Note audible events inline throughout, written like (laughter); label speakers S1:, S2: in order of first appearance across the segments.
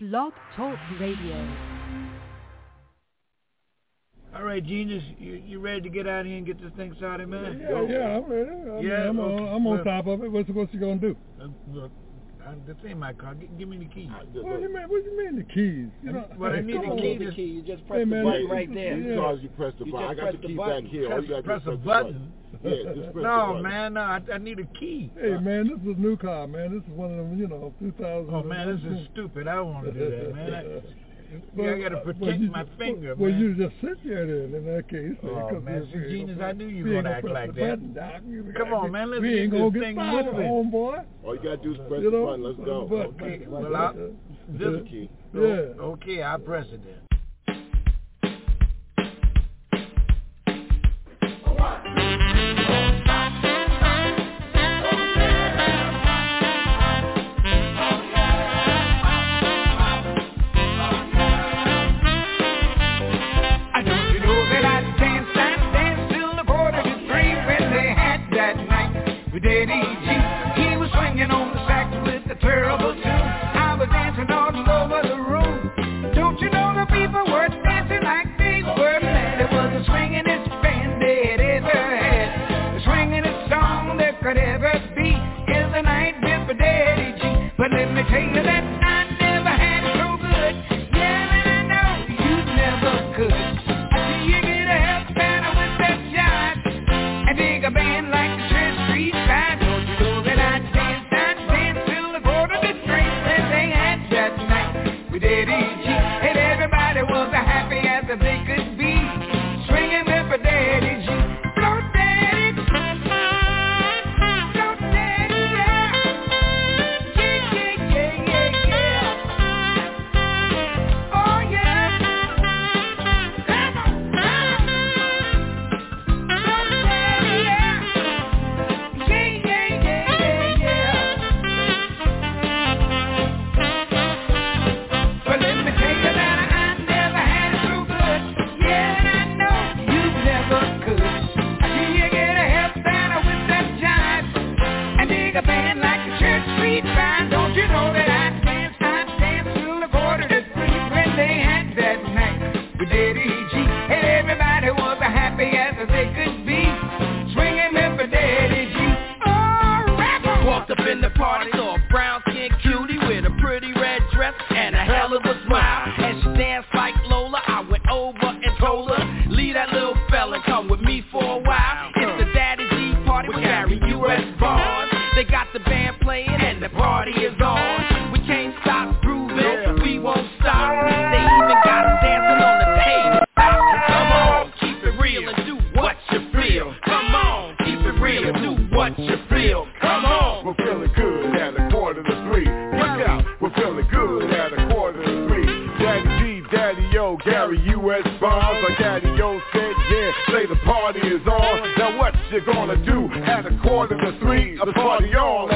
S1: Blog Talk Radio.
S2: All right, Genius, you, you ready to get out of here and get this thing started, man?
S3: Yeah, yeah, I'm ready. I
S2: Yeah,
S3: mean, I'm,
S2: okay.
S3: on, I'm on
S2: Well-
S3: top of it. What's, what's you gonna do?
S2: Uh, look, uh, this ain't my car. G- give me the keys.
S3: What do you mean? What do you mean the keys? You know,
S2: Well, I (laughs) need
S3: come
S2: the
S3: on.
S2: key
S4: the key. You just
S3: Hey,
S4: press
S3: man,
S4: the button
S3: this-
S4: right there.
S3: yeah.
S5: Because you press the button. I got
S4: press
S5: the
S4: the
S5: key
S4: button.
S5: back here. All you got to
S2: Press a
S5: press the
S2: button.
S5: Yeah, just
S2: No, man, no, I, I need a key.
S3: Hey man, this is a new car, man. This is one of them, you know, 2000.
S2: Oh man, this is stupid. I don't want to do that, (laughs) man. I,
S3: Well,
S2: I got to
S3: uh, well,
S2: protect
S3: you-
S2: my finger,
S3: Well,
S2: man.
S3: you just sit there then, in that case.
S2: Oh,
S3: because
S2: man,
S3: we-
S2: see,
S3: we
S2: Genius, I knew you were gonna act like that.
S3: button,
S2: Come on, man, let's get this
S3: get
S2: thing
S3: started,
S2: moving.
S3: homeboy.
S5: All you got to do is press
S3: You
S5: the button. Let's go.
S3: but-
S2: Okay, well, I'll,
S5: This
S2: this,
S5: key.
S3: Yeah.
S2: okay, I'll press it then.
S6: Over and
S7: told her, leave that little fella, come with me for a while. It's the Daddy G party with Gary U.S. Bonds. They got the band playing and the party is
S5: Bonds, like Daddy O said, yeah, say the party is on. Now what you gonna do at a quarter to three? The party on,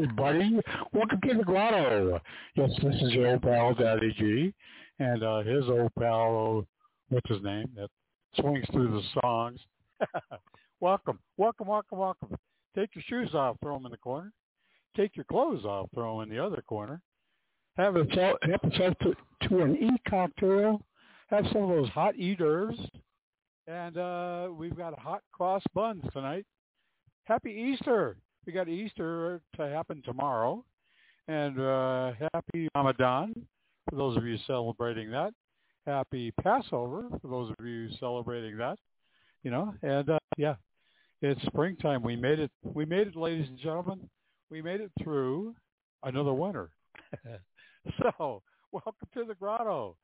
S5: (laughs)
S6: everybody.
S4: Welcome to the grotto. Yes, this is your old pal, Daddy G, and uh, his old pal, what's his name, that swings through the songs. (laughs) welcome, welcome, welcome, welcome. Take your shoes off, throw them in the corner. Take your clothes off, throw them in the other corner. Have yourself, help yourself to, to an e-cocktail. Have some of those hot eaters. And uh, we've got hot cross buns tonight. Happy Easter! We got Easter to happen tomorrow. And uh, happy Ramadan for those of you celebrating that. Happy Passover for those of you celebrating that. You know, and uh, yeah, it's springtime. We made it. We made it, ladies and gentlemen. We made it through another winter. (laughs) so, welcome to the grotto.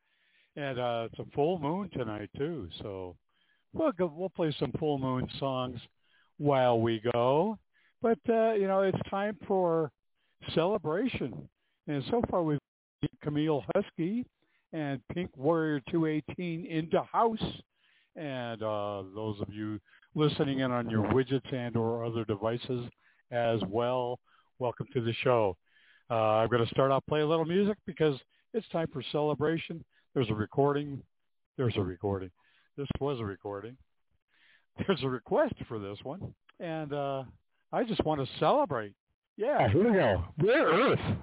S4: And uh, it's a full moon tonight too. So, we'll go, we'll play some full moon songs while we go. But uh, you know, it's time for celebration. And so far, we've Camille Husky and Pink Warrior 218 into house. And uh, those of you listening in on your widgets and or other devices as well, welcome to the show. Uh, I'm going to start off play a little music because it's time for celebration. There's a recording. There's a recording. This was a recording. There's a request for this one, and uh, I just want to celebrate. Yeah, oh, here we go. Rare Earth.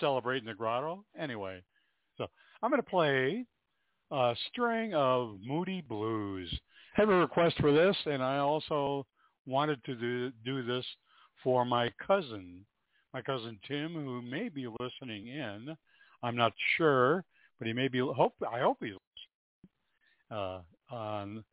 S6: Celebrate in the
S4: grotto anyway. So I'm going to play a string of Moody Blues. I have a request for this, and I also wanted to do, do this for my cousin, my cousin Tim, who may be listening in. I'm not sure, but he may be. Hope I hope he's uh, on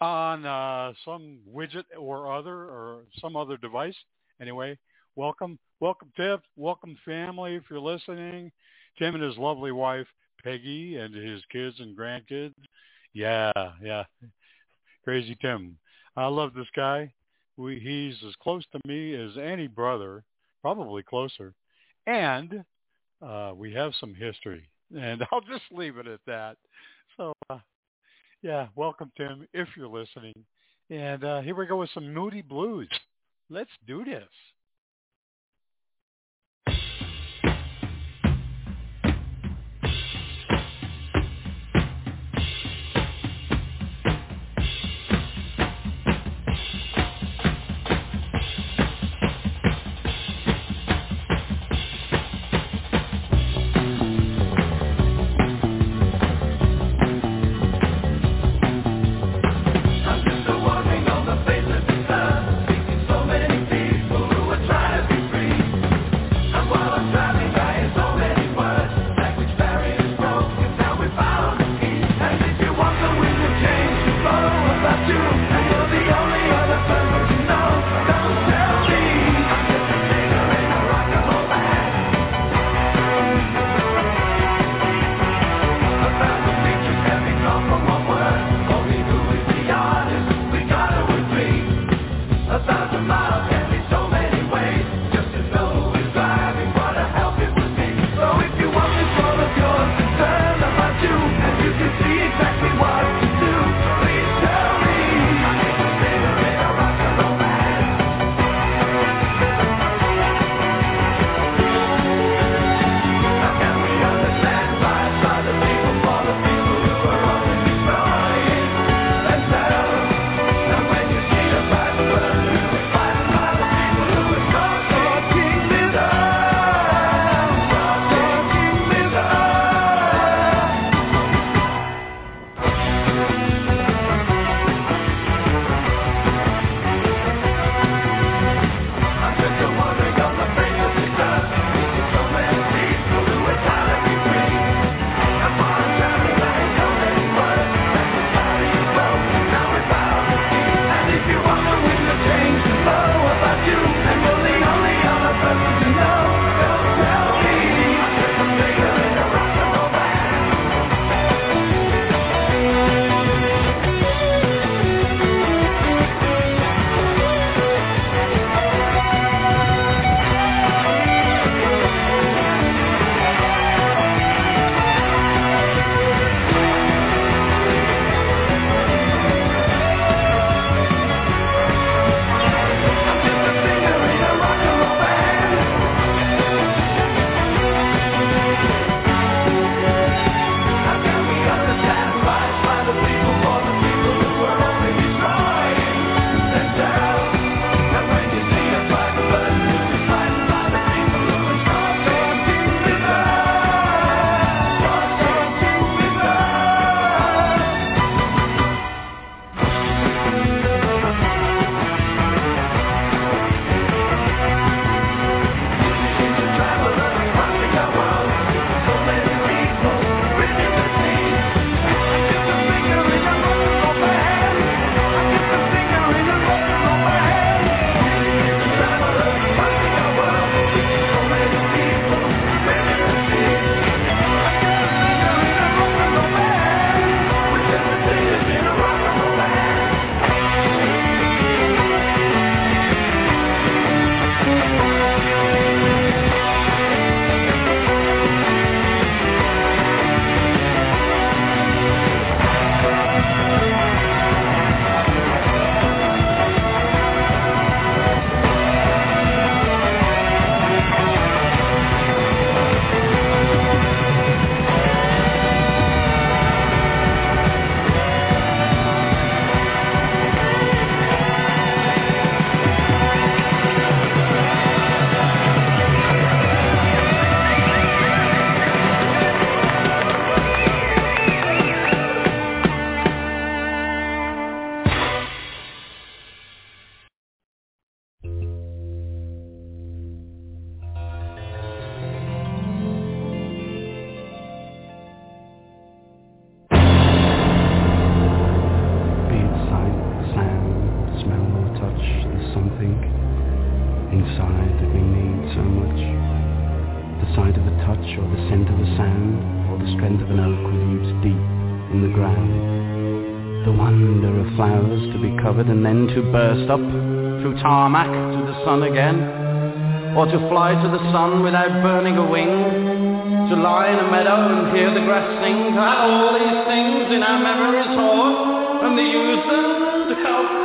S4: on uh, some widget or other or some other device. Anyway, welcome, welcome Tim, welcome family if you're listening. Tim and his lovely wife Peggy and his kids and grandkids. Yeah, yeah, crazy Tim. I love this guy. We, he's as close to me as any brother, probably closer. And uh, we have some history. And (laughs) I'll just leave it at that. So, uh, yeah, welcome, Tim, if you're listening. And uh, here we go with some Moody Blues. Let's do this.
S8: Burst up through tarmac to the sun again, or to fly to the sun without burning a wing, to lie in a meadow and hear the grass sing, to have all these things in our memories stored, and to use them to help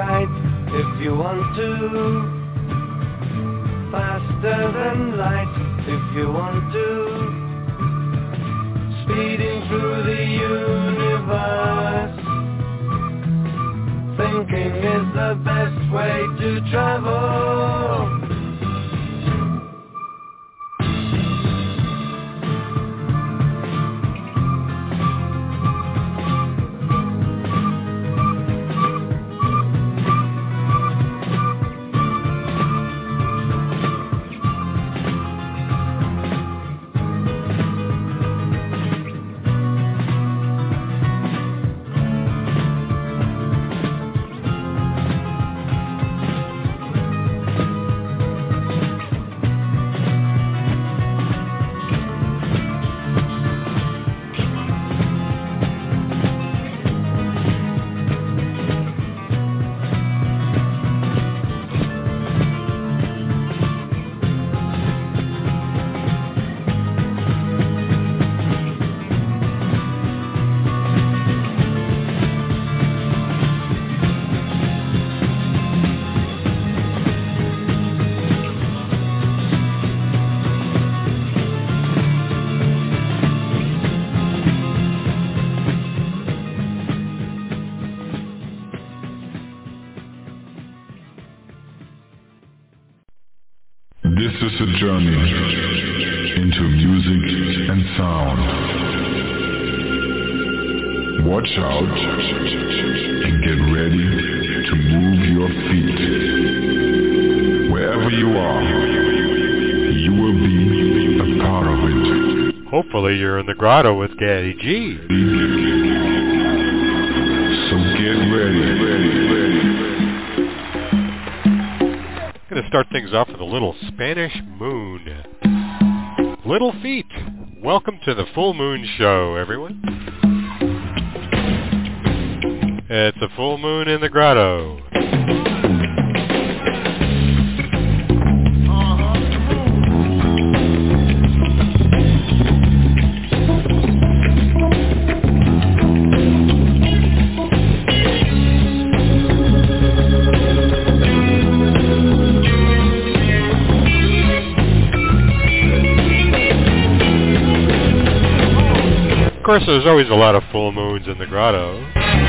S9: kite if you want to. Faster than light if you want to. Speeding through the universe. Thinking is the best way to travel.
S5: This a journey into music and sound. Watch out and get ready to move your feet. Wherever you are, you will be a part of it.
S10: Hopefully you're in the grotto with Daddy G.
S5: So get ready. ready, ready.
S10: Going to start things off little Spanish Moon. Little Feat. Welcome to the Full Moon Show, everyone. It's a full moon in the grotto. Course, there's always a lot of full moons in the grotto.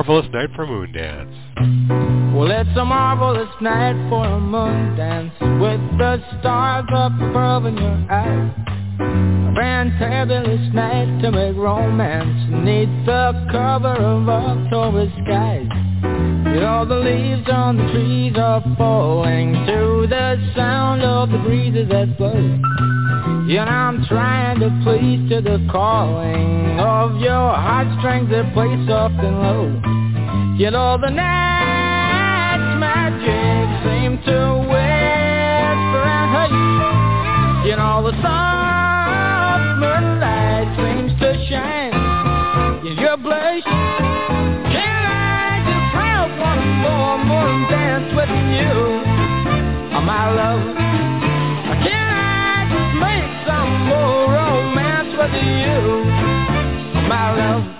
S11: Marvelous night for moon dance.
S12: Well, it's a marvelous night for a moon dance with the stars up above in your eyes. A fantabulous night to make romance neath the cover of October skies. You know the leaves on the trees are falling to the sound of the breezes that blow. Yet I'm trying to please to the calling of your heartstrings that play soft and low. Yet all the night's magic seems to whisper and hush. Yet all the soft moonlight seems to shine in your blush. Can I just have one more moon dance with you, oh, my love? Can I just make some more romance with you, oh, my love?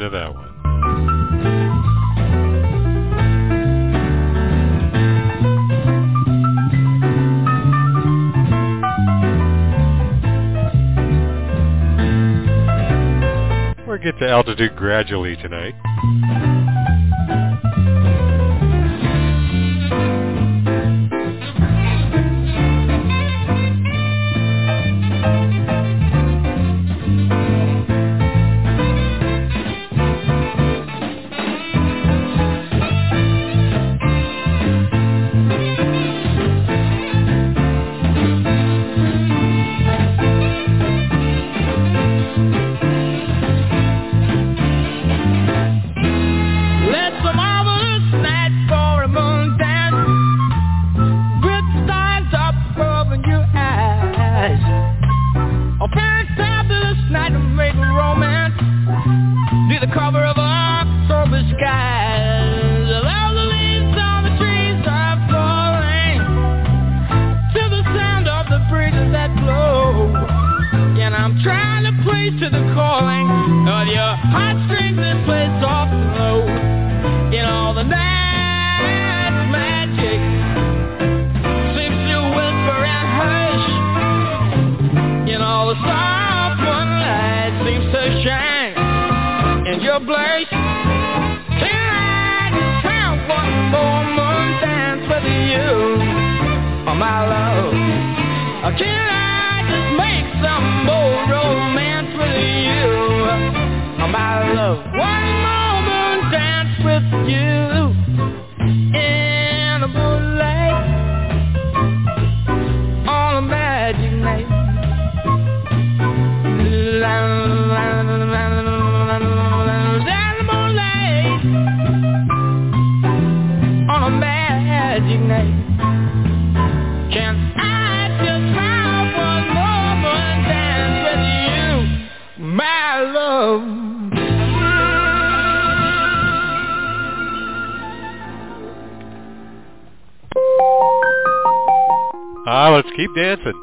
S11: to that one. We'll get to altitude gradually tonight. Ah, let's keep dancing.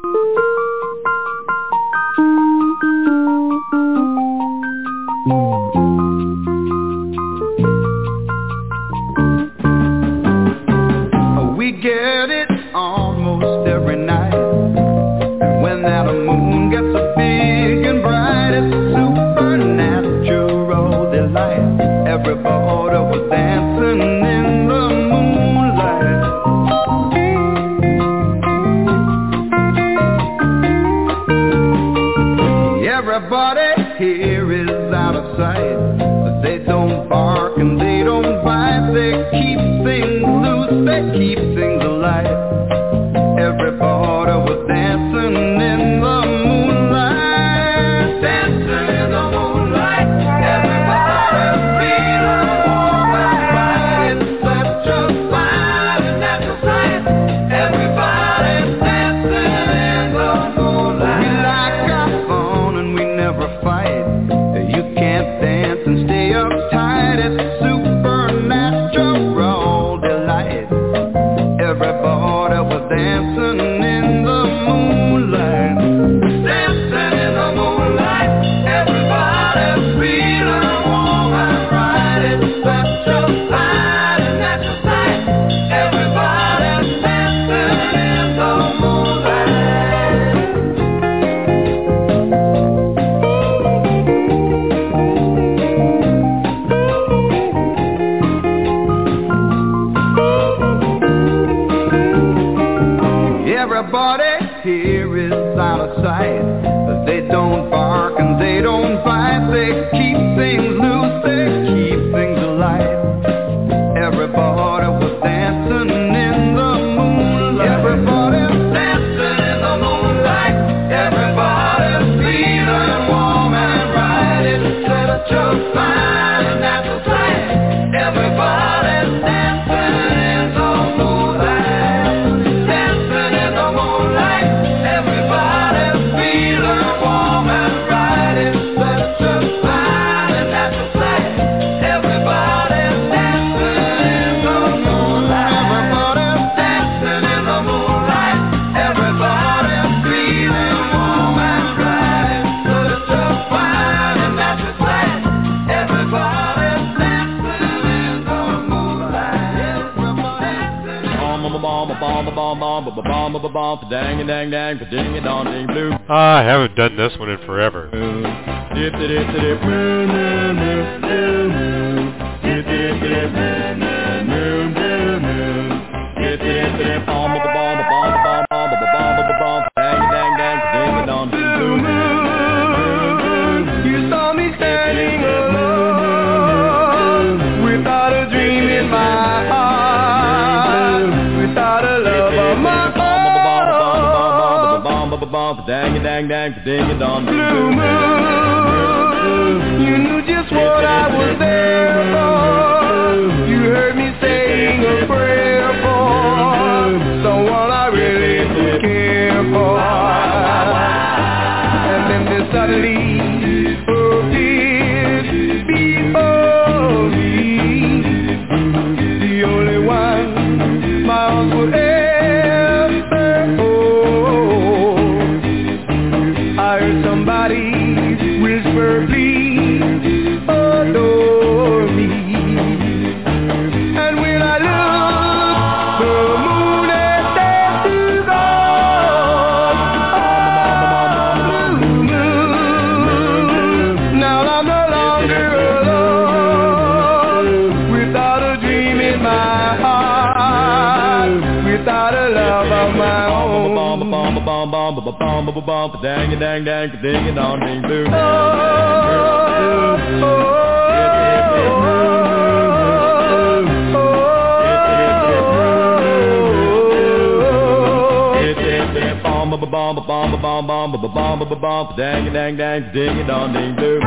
S10: I haven't done this one in forever.
S13: time today
S11: you
S13: dawned blue,
S11: blue moon. You knew just what I was there for. You heard me saying a prayer for someone I really care for. And then there's suddenly dong, dang a
S13: dang dang, ding a dong, ding doo. Oh, oh, oh. Bomb bomb bomb bomb bomb bomb bomb bomb bomb dang dang dang ding a dong ding doo.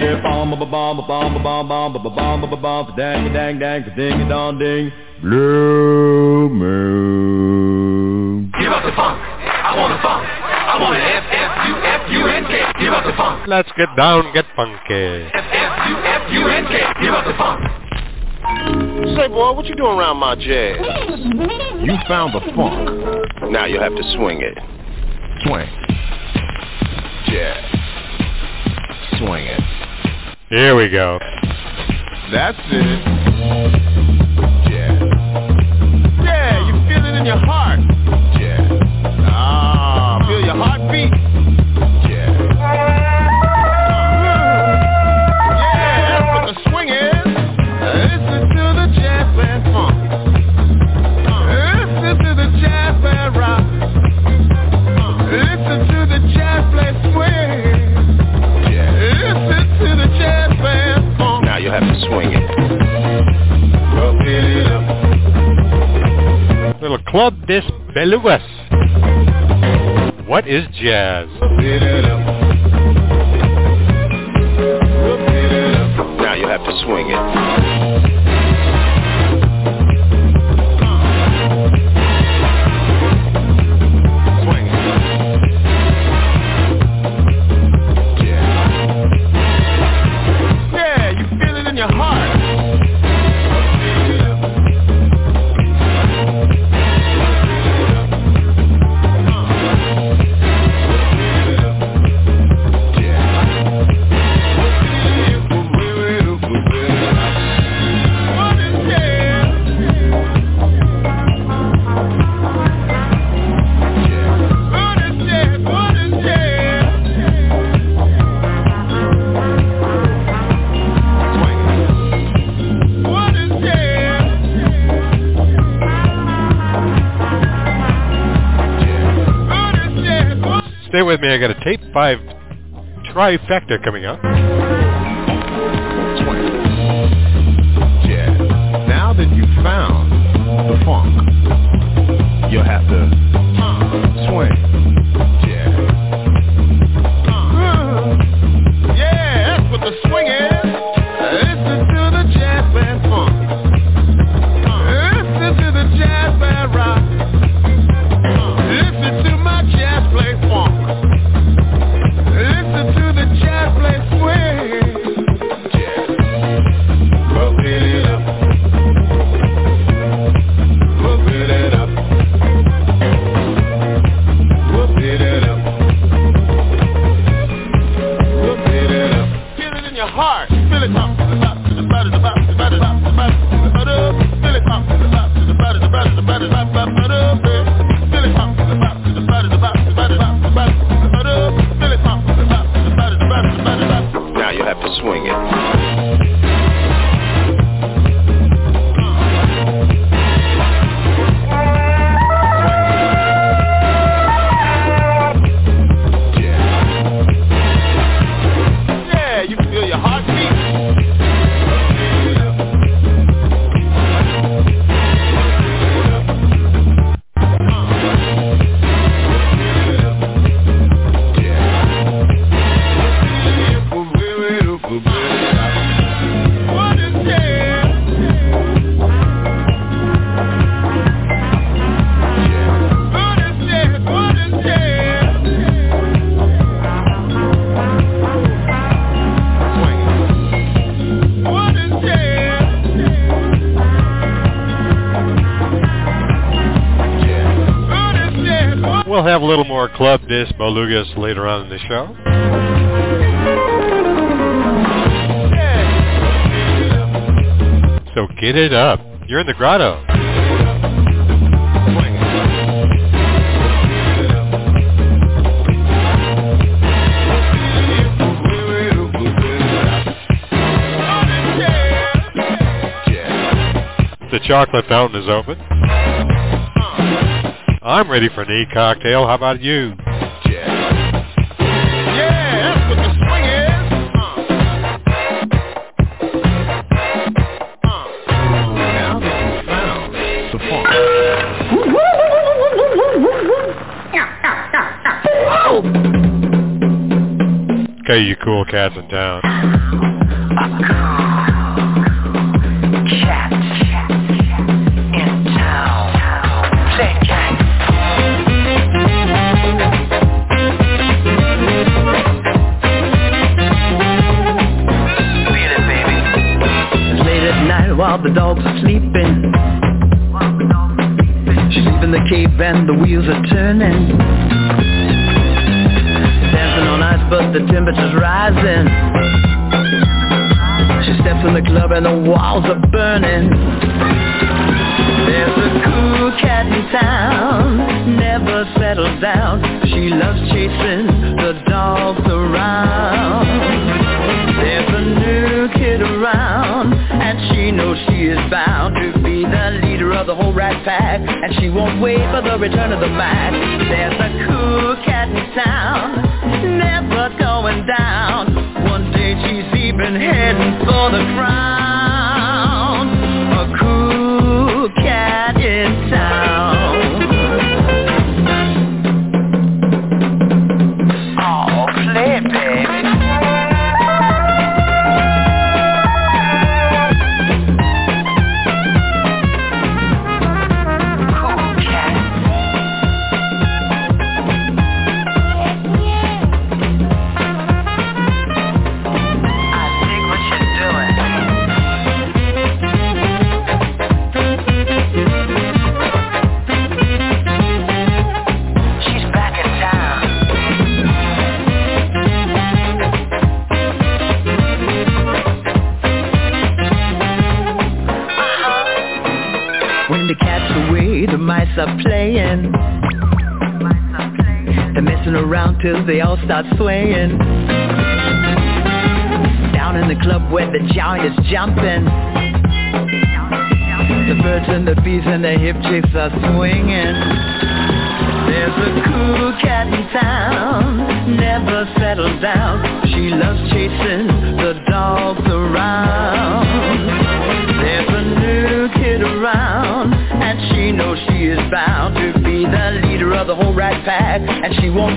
S13: that bomb bomb bomb bomb bomb bomb bomb bomb bomb bomb dang dang dang ding dong ding blue moon.
S14: Give up the funk. I want the funk. I want an F F U F U N K. Give up the funk.
S10: Let's get down, get funky.
S14: F F U F U N K. Give up the funk.
S15: Say, boy, what you doing around my jazz?
S5: You found the funk.
S15: Now you have to swing it.
S5: Swing.
S15: Jazz.
S5: Swing it.
S10: Here we go.
S5: That's it. Lugas. What is
S9: jazz?
S10: Now you have to swing it.
S9: five trifecta coming up.
S5: Yeah. Now that you've found the funk, you'll have to
S10: have
S9: a little more Club des Belugas later on in the show. So get it up. You're in the grotto. The chocolate fountain is open. I'm ready for an E cocktail. How about you? Okay, you cool cats in town. (laughs)
S16: wait for the return of the mind. There's a
S9: all swaying. Down in the club where the giant is jumping. The birds and the bees and the hip chicks are swinging. There's a cool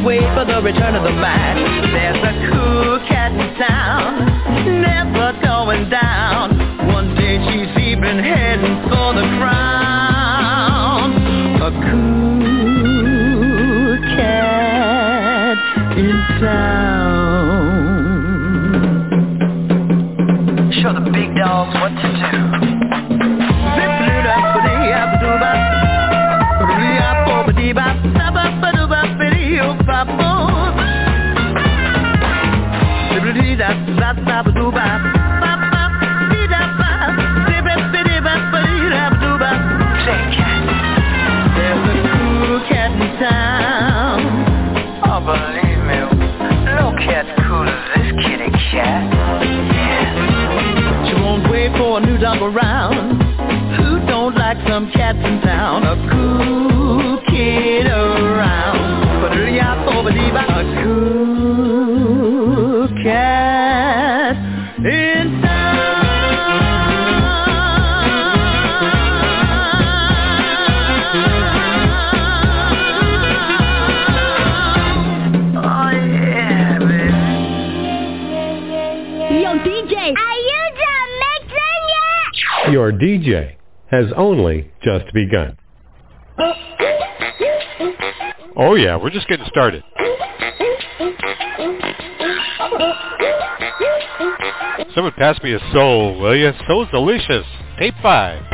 S9: wait for the return of the Mac. There's a cool around. Who don't like some cats in town? A cool
S1: DJ
S17: has only just begun. Oh yeah, we're just getting started. Someone pass me a soul, will you? Soul's delicious. Tape five.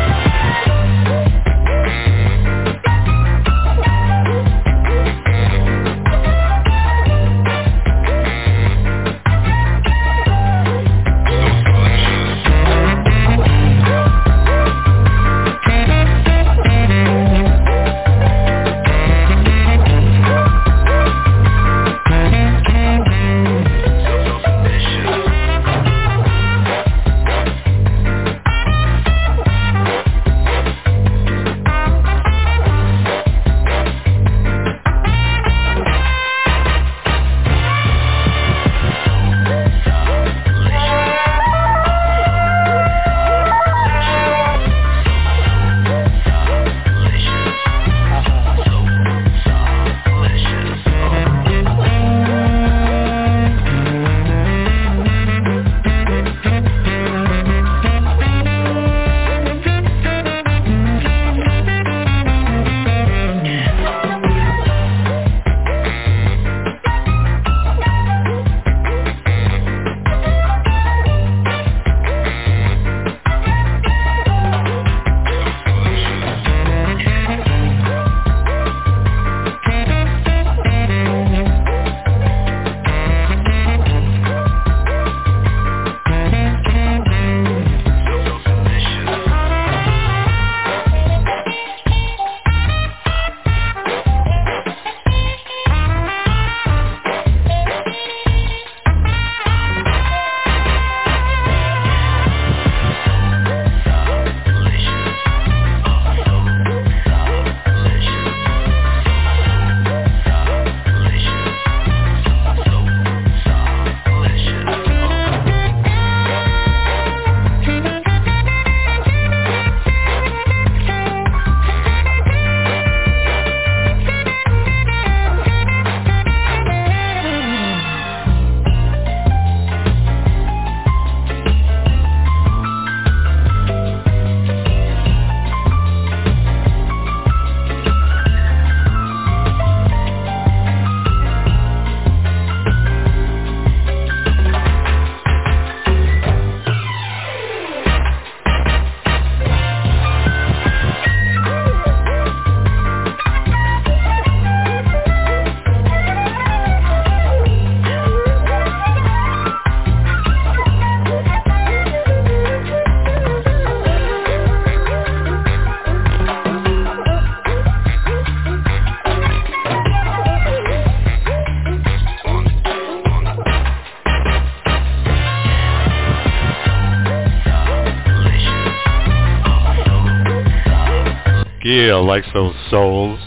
S17: Yeah, I like those souls.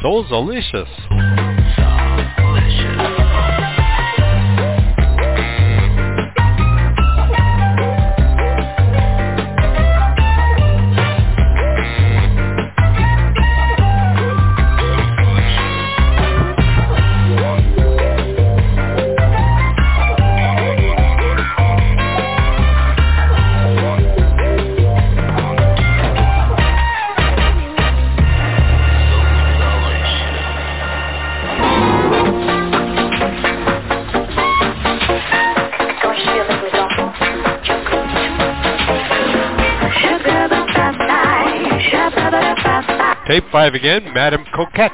S17: Souls delicious. 5 again, Madame Coquette.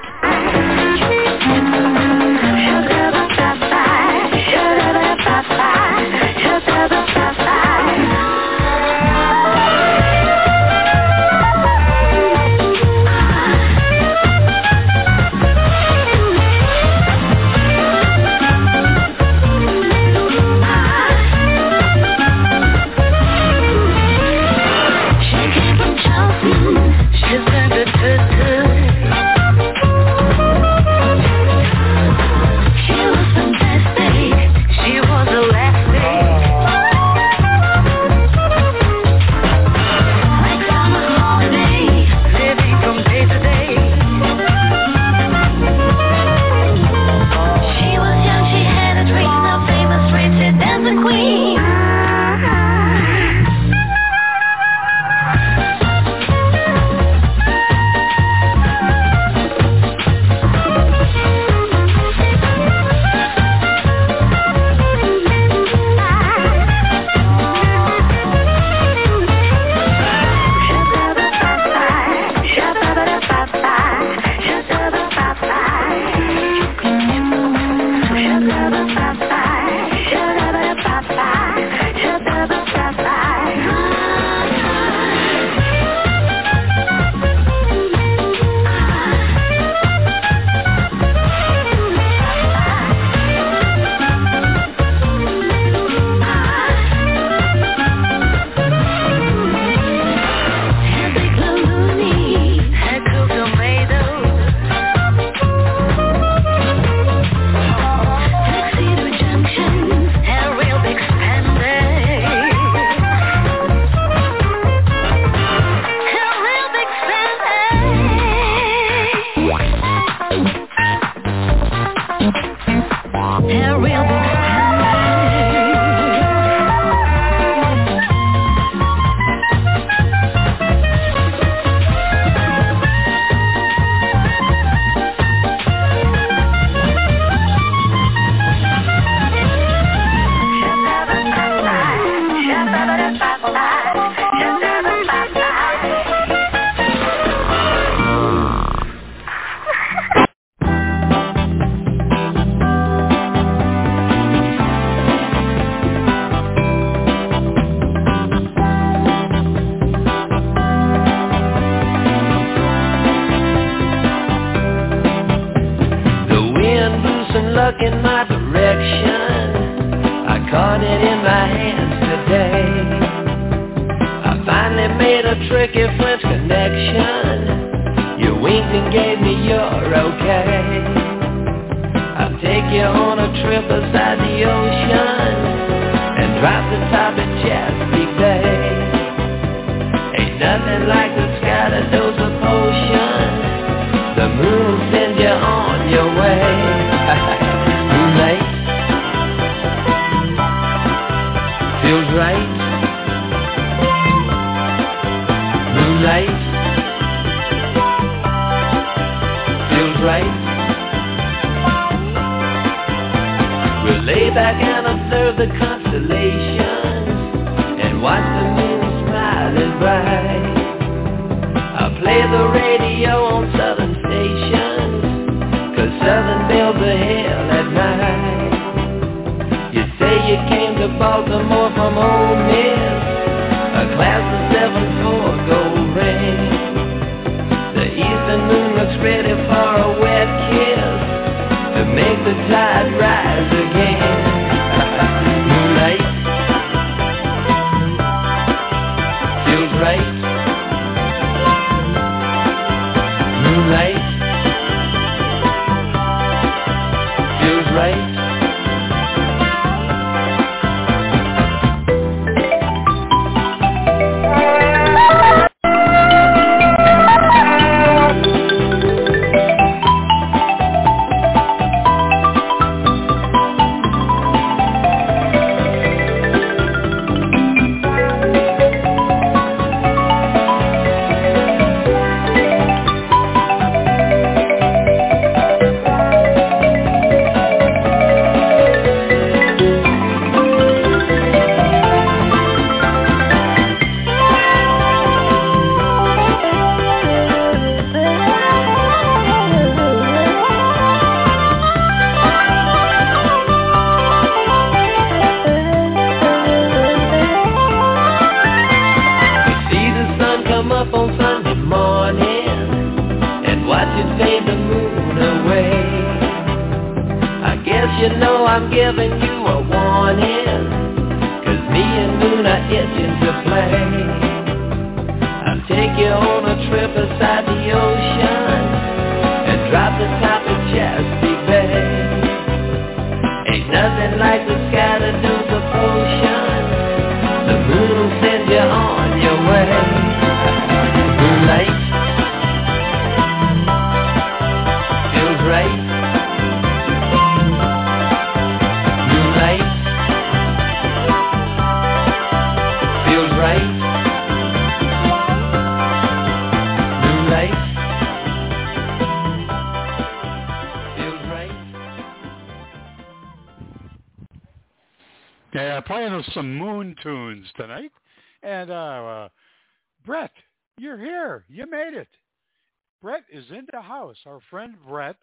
S4: Our friend Brett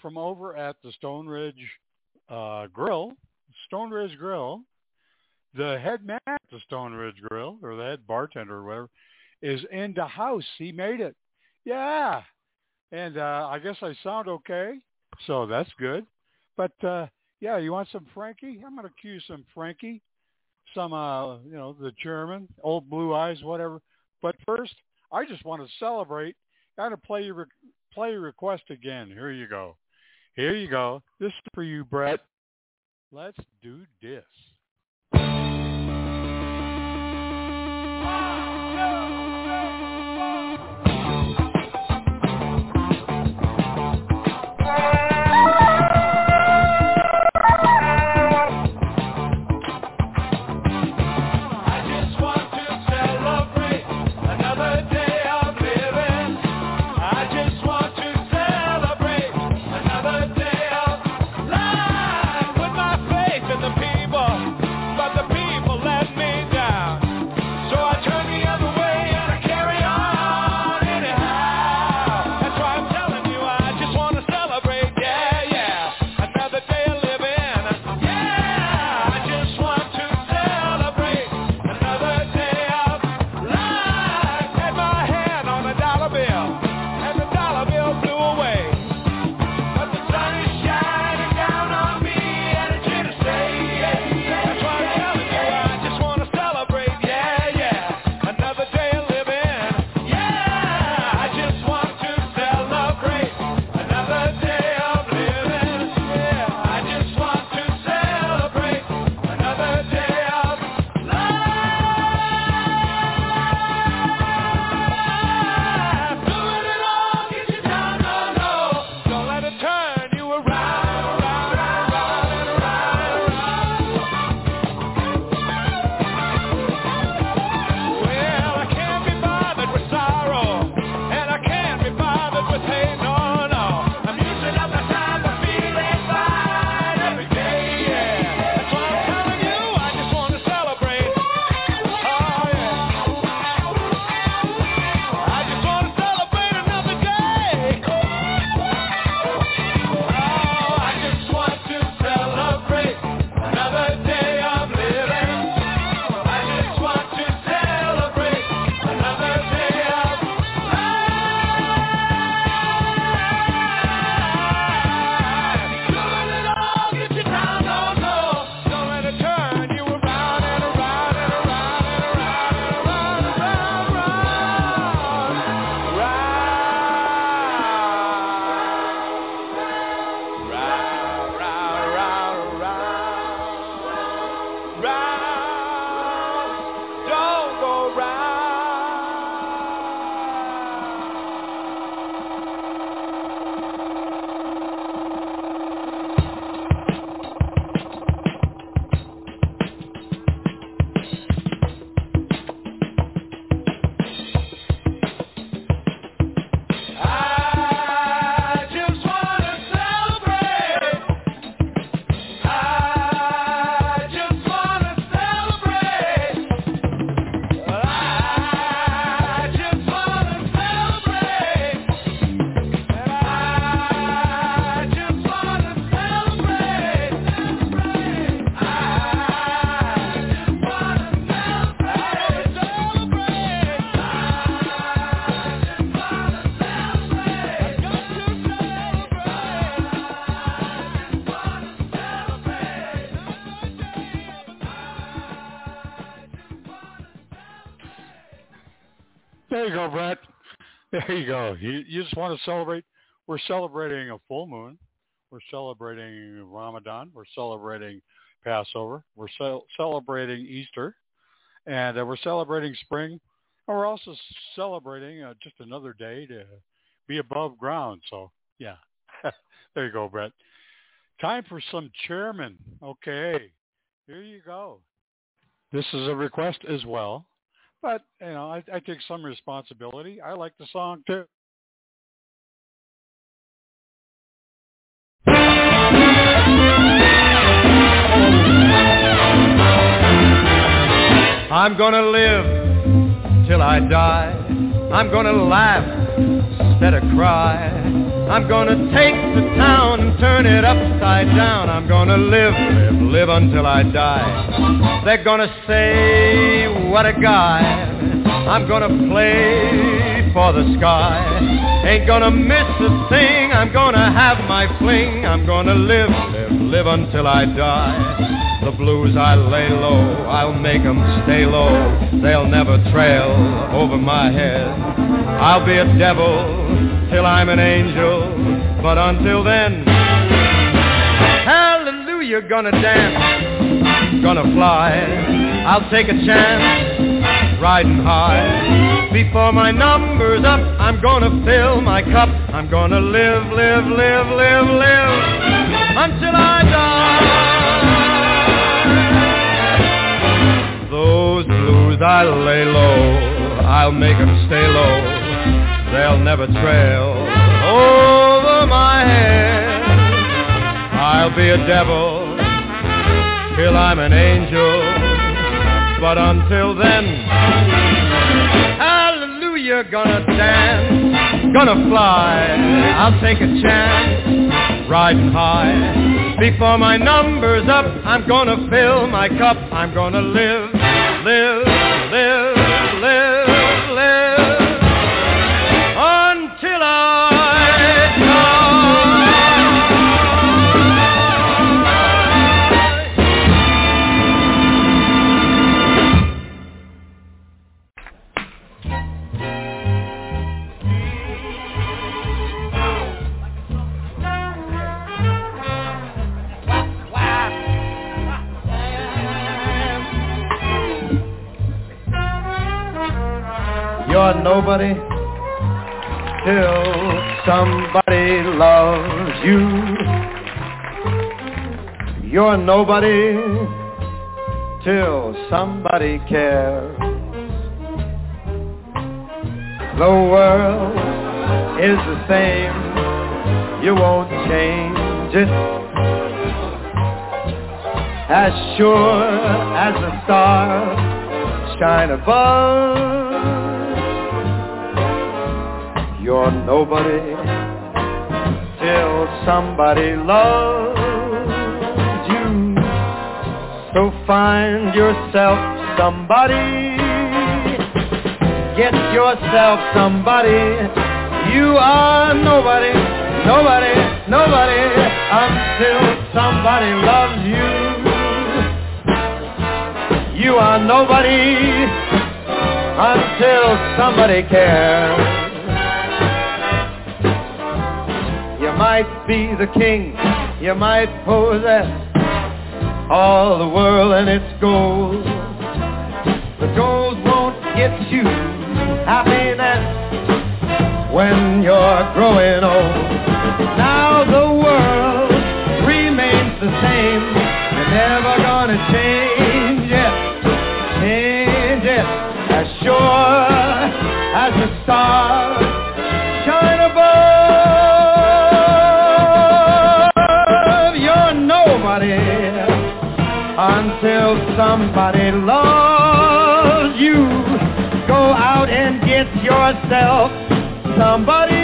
S4: from over at the Stone Ridge uh, Grill, Stone Ridge Grill, the head man at the Stone Ridge Grill, or the head bartender or whatever, is in the house. He made it. Yeah. And uh, I guess I sound okay, so that's good. But uh, yeah, you want some Frankie? I'm going to cue some Frankie, some uh, you know the German, old blue eyes, whatever. But first, I just want to celebrate. Got to play you play request again. Here you go. Here you go. This is for you, Brett. Let's do this.
S12: With my
S4: There you go, Brett. There you go. You, you just want to celebrate. We're celebrating a full moon. We're celebrating Ramadan. We're celebrating Passover. We're ce- celebrating Easter. And uh, we're celebrating spring. And we're also celebrating uh, just another day to be above ground. So, yeah. (laughs) there you go, Brett. Time for some chairman. Okay. Here you go. This is a request as well. But, you know, I, I take some responsibility. I like the song too.
S11: I'm gonna live till I die. I'm gonna laugh instead of cry. I'm gonna take the town and turn it upside down. I'm gonna live, live, live until I die. They're gonna say, what a guy. I'm gonna play for the sky. Ain't gonna miss a thing. I'm gonna have my fling. I'm gonna live, live, live until I die. The blues I lay low, I'll make 'em stay low. They'll never trail over my head. I'll be a devil till I'm an angel, but until then, hallelujah, gonna dance, gonna fly. I'll take a chance, riding high. Before my number's up, I'm gonna fill my cup. I'm gonna live, live, live, live, live until I die. Blues I lay low, I'll make 'em stay low. They'll never trail over my head. I'll be a devil till I'm an angel. But until then, hallelujah, gonna dance, gonna fly. I'll take a chance, riding high. Before my number's up, I'm gonna fill my cup. I'm gonna live, live, live, live You're nobody till somebody loves you. You're nobody till somebody cares. The world is the same. You won't change it. As sure as the stars shine above. You're nobody till somebody loves you. So find yourself somebody. Get yourself somebody. You are nobody, nobody, nobody until somebody loves you. You are nobody until somebody cares. Might be the king, you might possess all the world and its gold. The gold won't get you happiness when you're growing old. Now the world remains the same. You're never gonna change it, change it. As sure as the stars somebody loves you. Go out and get yourself. Somebody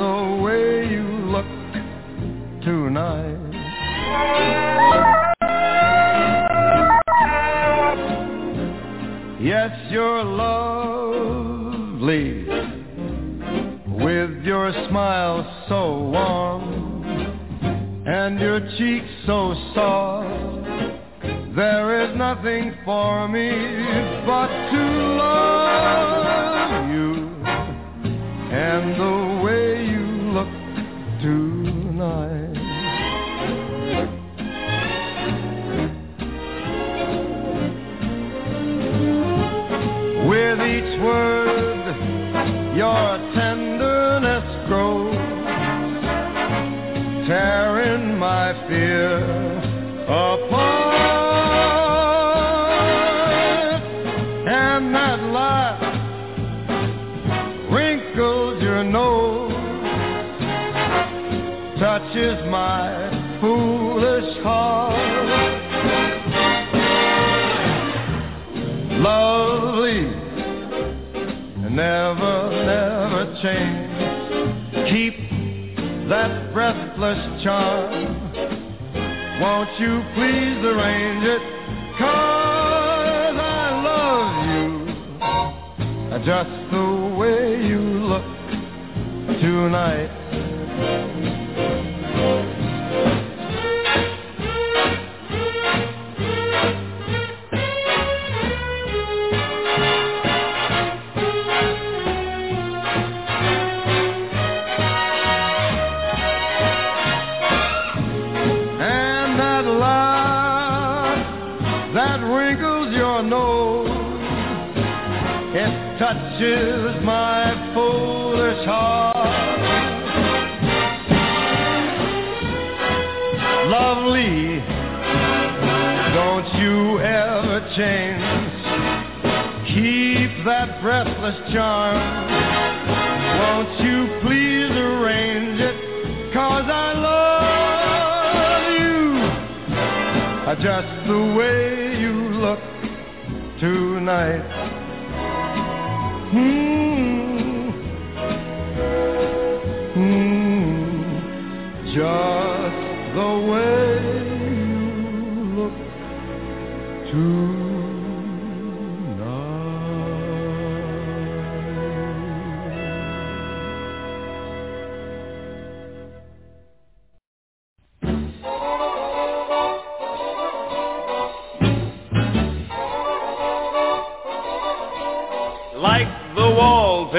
S11: of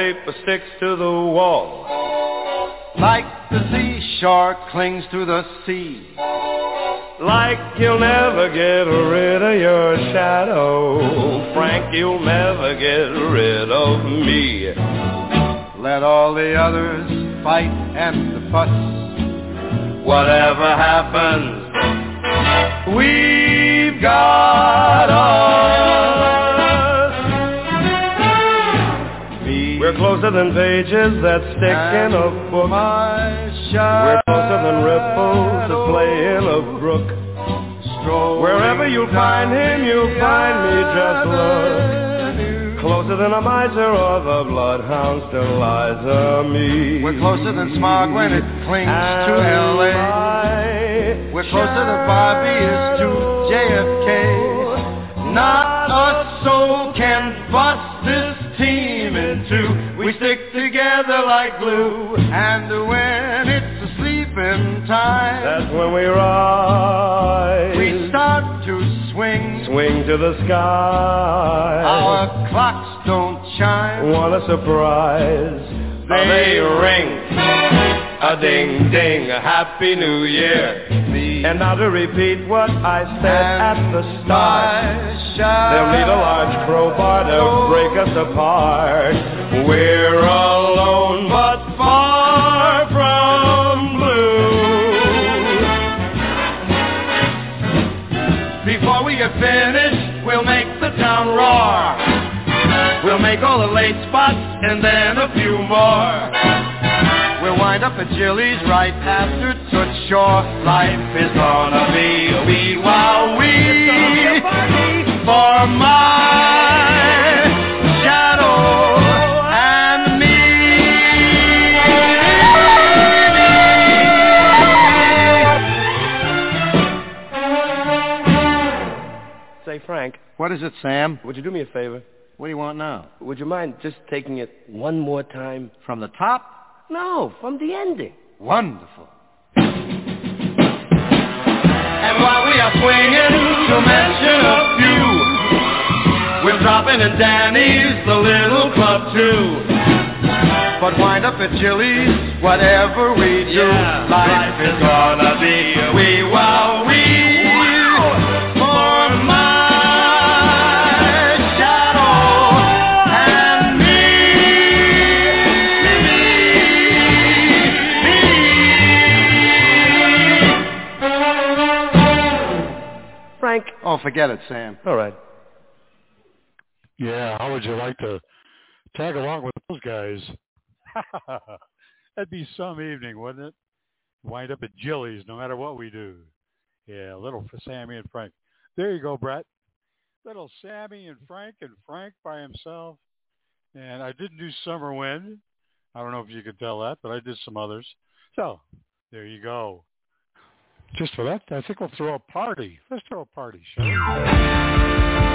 S18: wallpaper sticks to the wall.
S11: Like the seashore clings to the sea.
S18: Like you'll never get rid of your shadow. Frank, you'll never get rid of me.
S11: Let all the others fight and fuss.
S18: Whatever happens, we've got us. We're closer than pages that stick in a book. We're closer than ripples that play in a brook. Wherever you'll find him, you'll find me. Just look. Closer than a miser or the bloodhound still lies Liza me.
S11: We're closer than smog when it clings to L.A. We're closer than Bobby is to JFK. Not a soul can bust this team in two. Glue. And when it's a sleeping time,
S18: That's when we rise.
S11: we start to swing.
S18: swing to the sky.
S11: Our clocks don't chime.
S18: What a surprise? They ring. A ding ding, a happy new year. And now to repeat what I said at the start. They'll need a large crowbar to break us apart. We're alone but far from blue.
S11: Before we get finished, we'll make the town roar. We'll make all the late spots and then a few more. We'll wind up at Jilly's right after Toots Shor. Life is gonna be a wee wow wee for my shadow and me
S18: Say, Frank,
S11: What is it, Sam?
S18: would you do me a favor?
S11: What do you want now?
S18: Would you mind just taking it one more time?
S11: From the top?
S18: No, from the ending.
S11: Wonderful. And while we are swinging, to mention a few, we're dropping in Danny's, the little club too. But wind up at Jilly's, whatever we do, life is gonna be a wee wow wee. Forget it, Sam.
S18: All right.
S4: Yeah, how would you like to tag along with those guys? (laughs) That'd be some evening, wouldn't it? Wind up at Jilly's no matter what we do. Yeah, little for Sammy and Frank. There you go, Brett. Little Sammy and Frank and Frank by himself. And I didn't do Summer Wind. I don't know if you could tell that, but I did some others. So there you go. Just for that, I think we'll throw a party. Let's throw a party, shall we?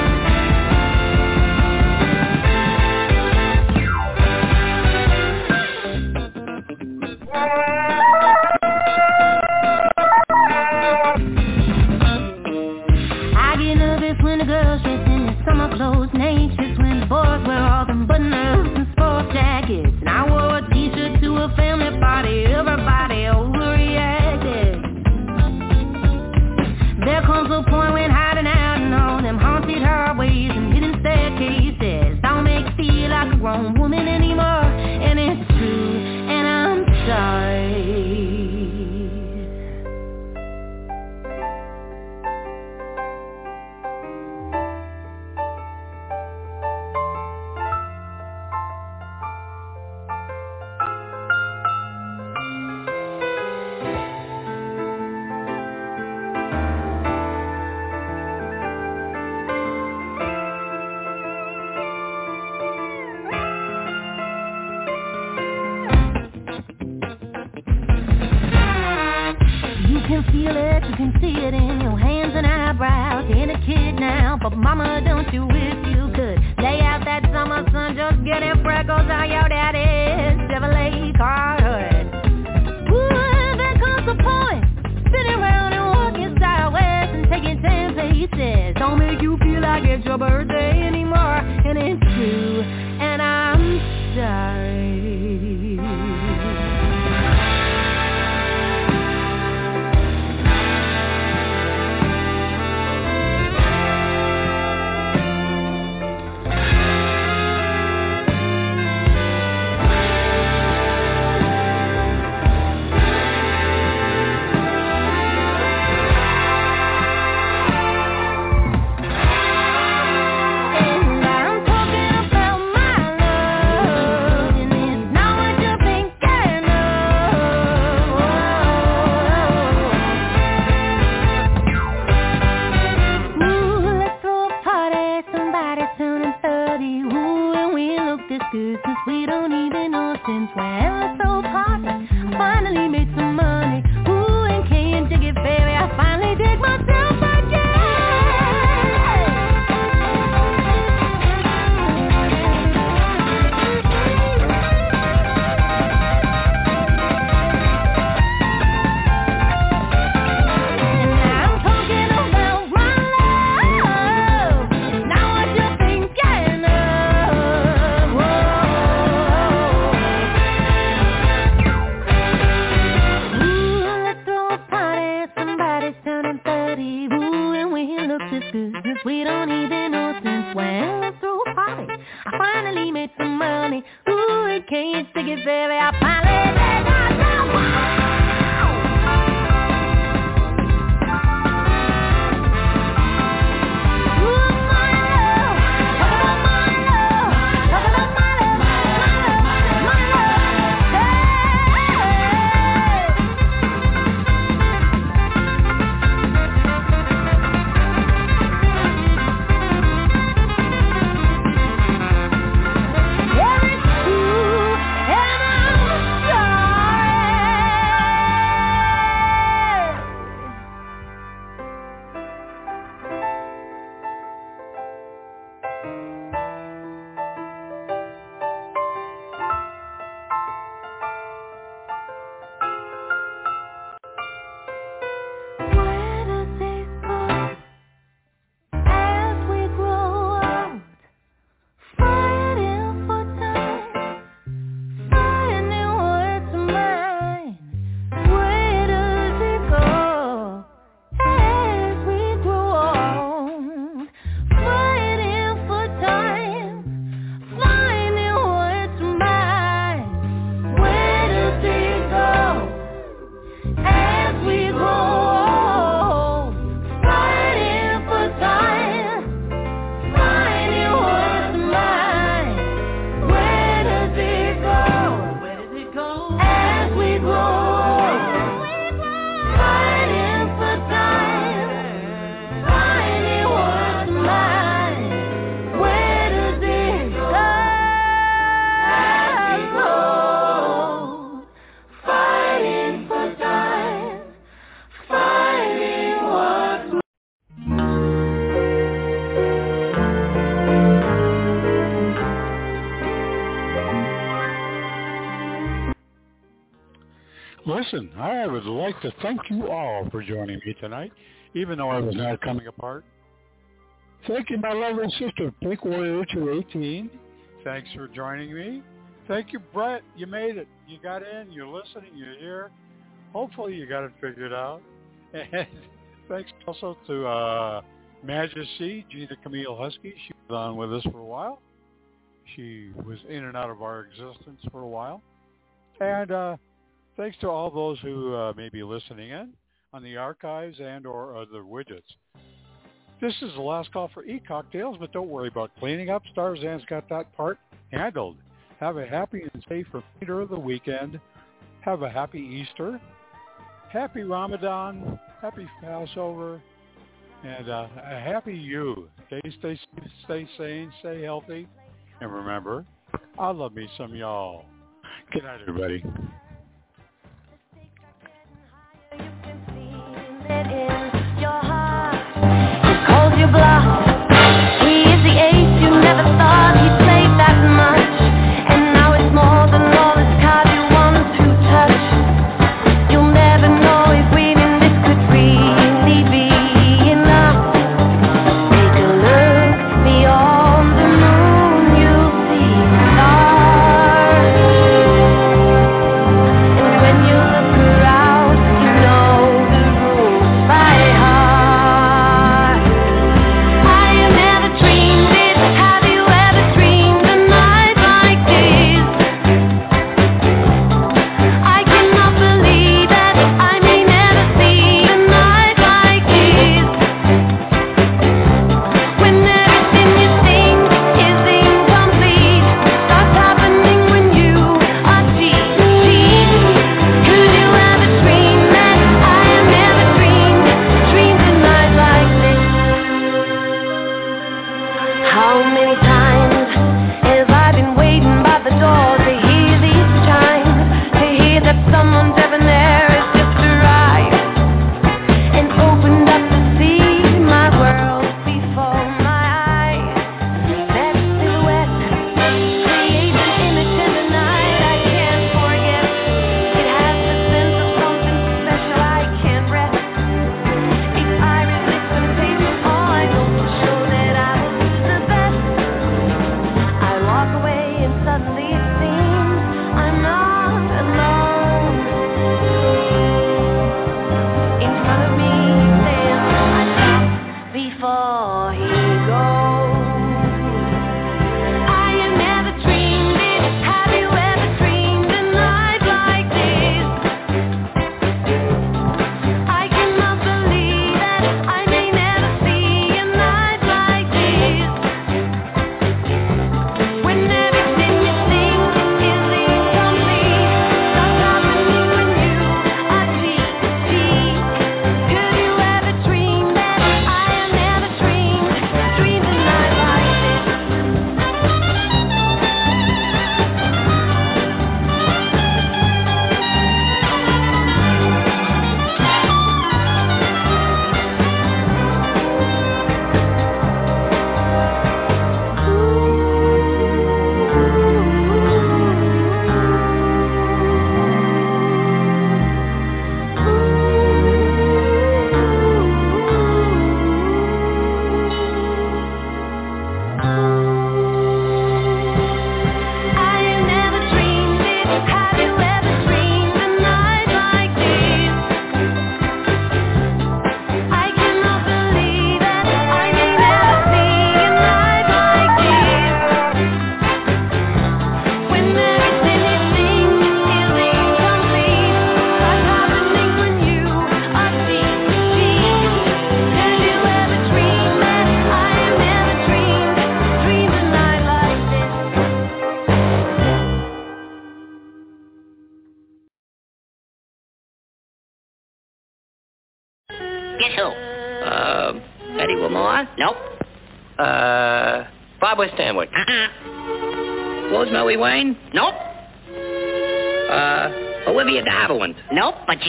S19: Can see it in your hands and eyebrows. You're in a kid now, but mama, don't you wish you could lay out that summer sun, just getting freckles on your daddy's Chevrolet car hood. Ooh, there comes a point, spinning around and walking sideways and taking ten paces. Don't make you feel like it's your birthday anymore, and it's true, and I'm sorry.
S17: Listen, I would like to thank you all for joining me tonight, even though I was not coming apart. Thank you, my lovely sister, Pink Warrior 218. Thanks for joining me. Thank you, Brett. You made it. You got in. You're listening. You're here. Hopefully you got it figured out. (laughs) And thanks also to uh, Majesty, Gina Camille Husky. She was on with us for a while. She was in and out of our existence for a while. And uh, thanks to all those who uh, may be listening in on the archives and or other widgets. This is the last call for e-cocktails, but don't worry about cleaning up. Starzan's got that part handled. Have a happy and safe remainder of the weekend. Have a happy Easter. Happy Ramadan. Happy Passover. And uh, a happy you. Stay, stay, stay sane, stay healthy. And remember, I love me some y'all. Good night, everybody.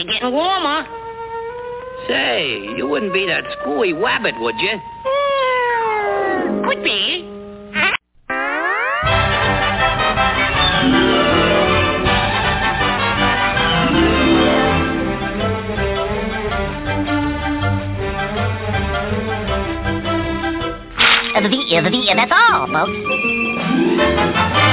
S20: Nope, getting warmer.
S9: Say, you wouldn't be that screwy wabbit, would you?
S20: Could be. The, the, uh, that's all, folks.